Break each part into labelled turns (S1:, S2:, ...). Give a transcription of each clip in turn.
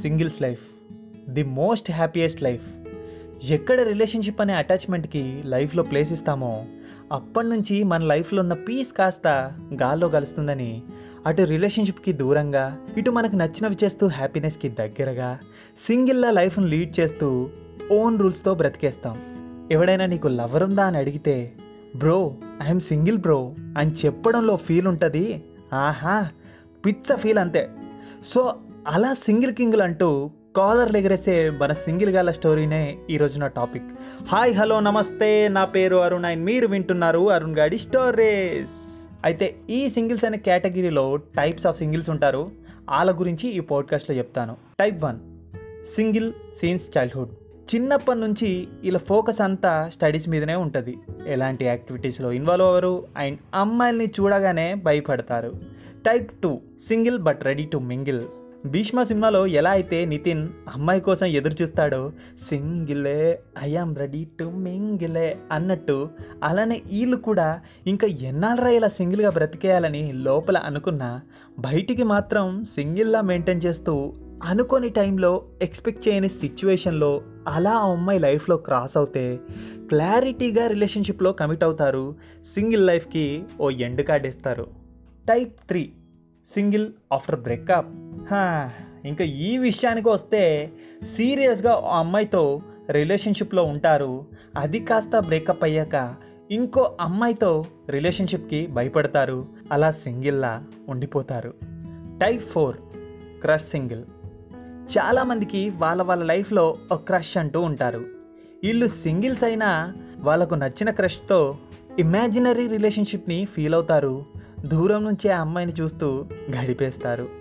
S1: Singles life the most happiest life. ఎక్కడ relationship అనే అటాచ్మెంట్కి లైఫ్లో ప్లేస్ ఇస్తామో అప్పటి నుంచి మన లైఫ్లో ఉన్న పీస్ కాస్త గాల్లో కలుస్తుందని అటు రిలేషన్షిప్కి దూరంగా ఇటు మనకు నచ్చినవి చేస్తూ హ్యాపీనెస్కి దగ్గరగా సింగిల్లా లైఫ్ను లీడ్ చేస్తూ ఓన్ రూల్స్తో బ్రతికేస్తాం. ఎవడైనా నీకు లవర్ ఉందా అని అడిగితే బ్రో ఐఎమ్ సింగిల్ బ్రో అని చెప్పడంలో ఫీల్ ఉంటుంది ఆహా పిచ్చ ఫీల్ అంతే. సో అలా సింగిల్ కింగ్లు అంటూ కాలర్లు ఎగరేసే మన సింగిల్ గాల స్టోరీనే ఈరోజు నా టాపిక్. హాయ్ హలో నమస్తే. నా పేరు అరుణ్ అండ్ మీరు వింటున్నారు అరుణ్ గాడి స్టోరీస్. అయితే ఈ సింగిల్స్ అనే కేటగిరీలో టైప్స్ ఆఫ్ సింగిల్స్ ఉంటారు. వాళ్ళ గురించి ఈ పాడ్కాస్ట్లో చెప్తాను. Type one single since childhood. చిన్నప్పటి నుంచి ఇలా ఫోకస్ అంతా స్టడీస్ మీదనే ఉంటుంది. ఎలాంటి యాక్టివిటీస్లో ఇన్వాల్వ్ అవ్వరు అండ్ అమ్మాయిల్ని చూడగానే భయపడతారు. Type two single but ready to mingle. Bheeshma సినిమాలో ఎలా అయితే నితిన్ అమ్మాయి కోసం ఎదురు చూస్తాడో సింగిలే ఐఆమ్ రెడీ టు మింగిలే అన్నట్టు అలానే వీళ్ళు కూడా ఇంకా ఎన్నాళ్ళరా ఇలా సింగిల్గా బ్రతికేయాలని లోపల అనుకున్నా బయటికి మాత్రం సింగిల్లా మెయింటైన్ చేస్తూ అనుకోని టైంలో ఎక్స్పెక్ట్ చేయని సిచ్యువేషన్లో అలా ఆ అమ్మాయి లైఫ్లో క్రాస్ అవుతే క్లారిటీగా రిలేషన్షిప్లో కమిట్ అవుతారు సింగిల్ లైఫ్కి ఓ ఎండ్ కార్డ్ ఇస్తారు. Type three single after breakup. ఇంకా ఈ విషయానికి వస్తే సీరియస్గా ఆ అమ్మాయితో రిలేషన్షిప్లో ఉంటారు. అది కాస్త బ్రేకప్ అయ్యాక ఇంకో అమ్మాయితో రిలేషన్షిప్కి భయపడతారు. అలా సింగిల్లా ఉండిపోతారు. Type four crush single. చాలామందికి వాళ్ళ వాళ్ళ లైఫ్లో ఒక క్రష్ అంటూ ఉంటారు. వీళ్ళు సింగిల్స్ అయినా వాళ్ళకు నచ్చిన క్రష్తో ఇమాజినరీ రిలేషన్షిప్ని ఫీల్ అవుతారు. దూరం నుంచే ఆ అమ్మాయిని చూస్తూ గడిపేస్తారు.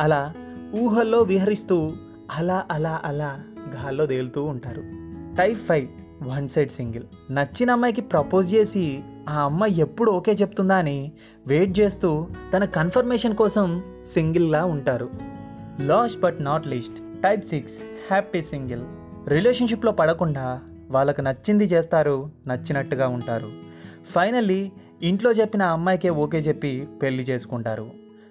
S1: అలా ఊహల్లో విహరిస్తూ అలా అలా అలా గాల్లో తేలుతూ ఉంటారు. Type five one side single. నచ్చిన అమ్మాయికి ప్రపోజ్ చేసి ఆ అమ్మాయి ఎప్పుడు ఓకే చెప్తుందా అని వెయిట్ చేస్తూ తన కన్ఫర్మేషన్ కోసం సింగిల్లా ఉంటారు. Last but not least type six happy single. రిలేషన్షిప్లో పడకుండా వాళ్ళకు నచ్చింది చేస్తారు నచ్చినట్టుగా ఉంటారు. ఫైనల్లీ ఇంట్లో చెప్పిన అమ్మాయికే ఓకే చెప్పి పెళ్ళి చేసుకుంటారు.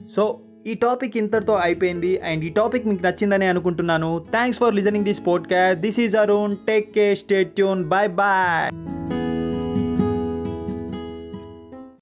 S1: సో ఈ టాపిక్ ఇంతటితో అయిపోయింది. అండ్ ఈ టాపిక్ మీకు నచ్చిందని అనుకుంటున్నాను. Thanks for listening this podcast this is Arun take care stay tune bye bye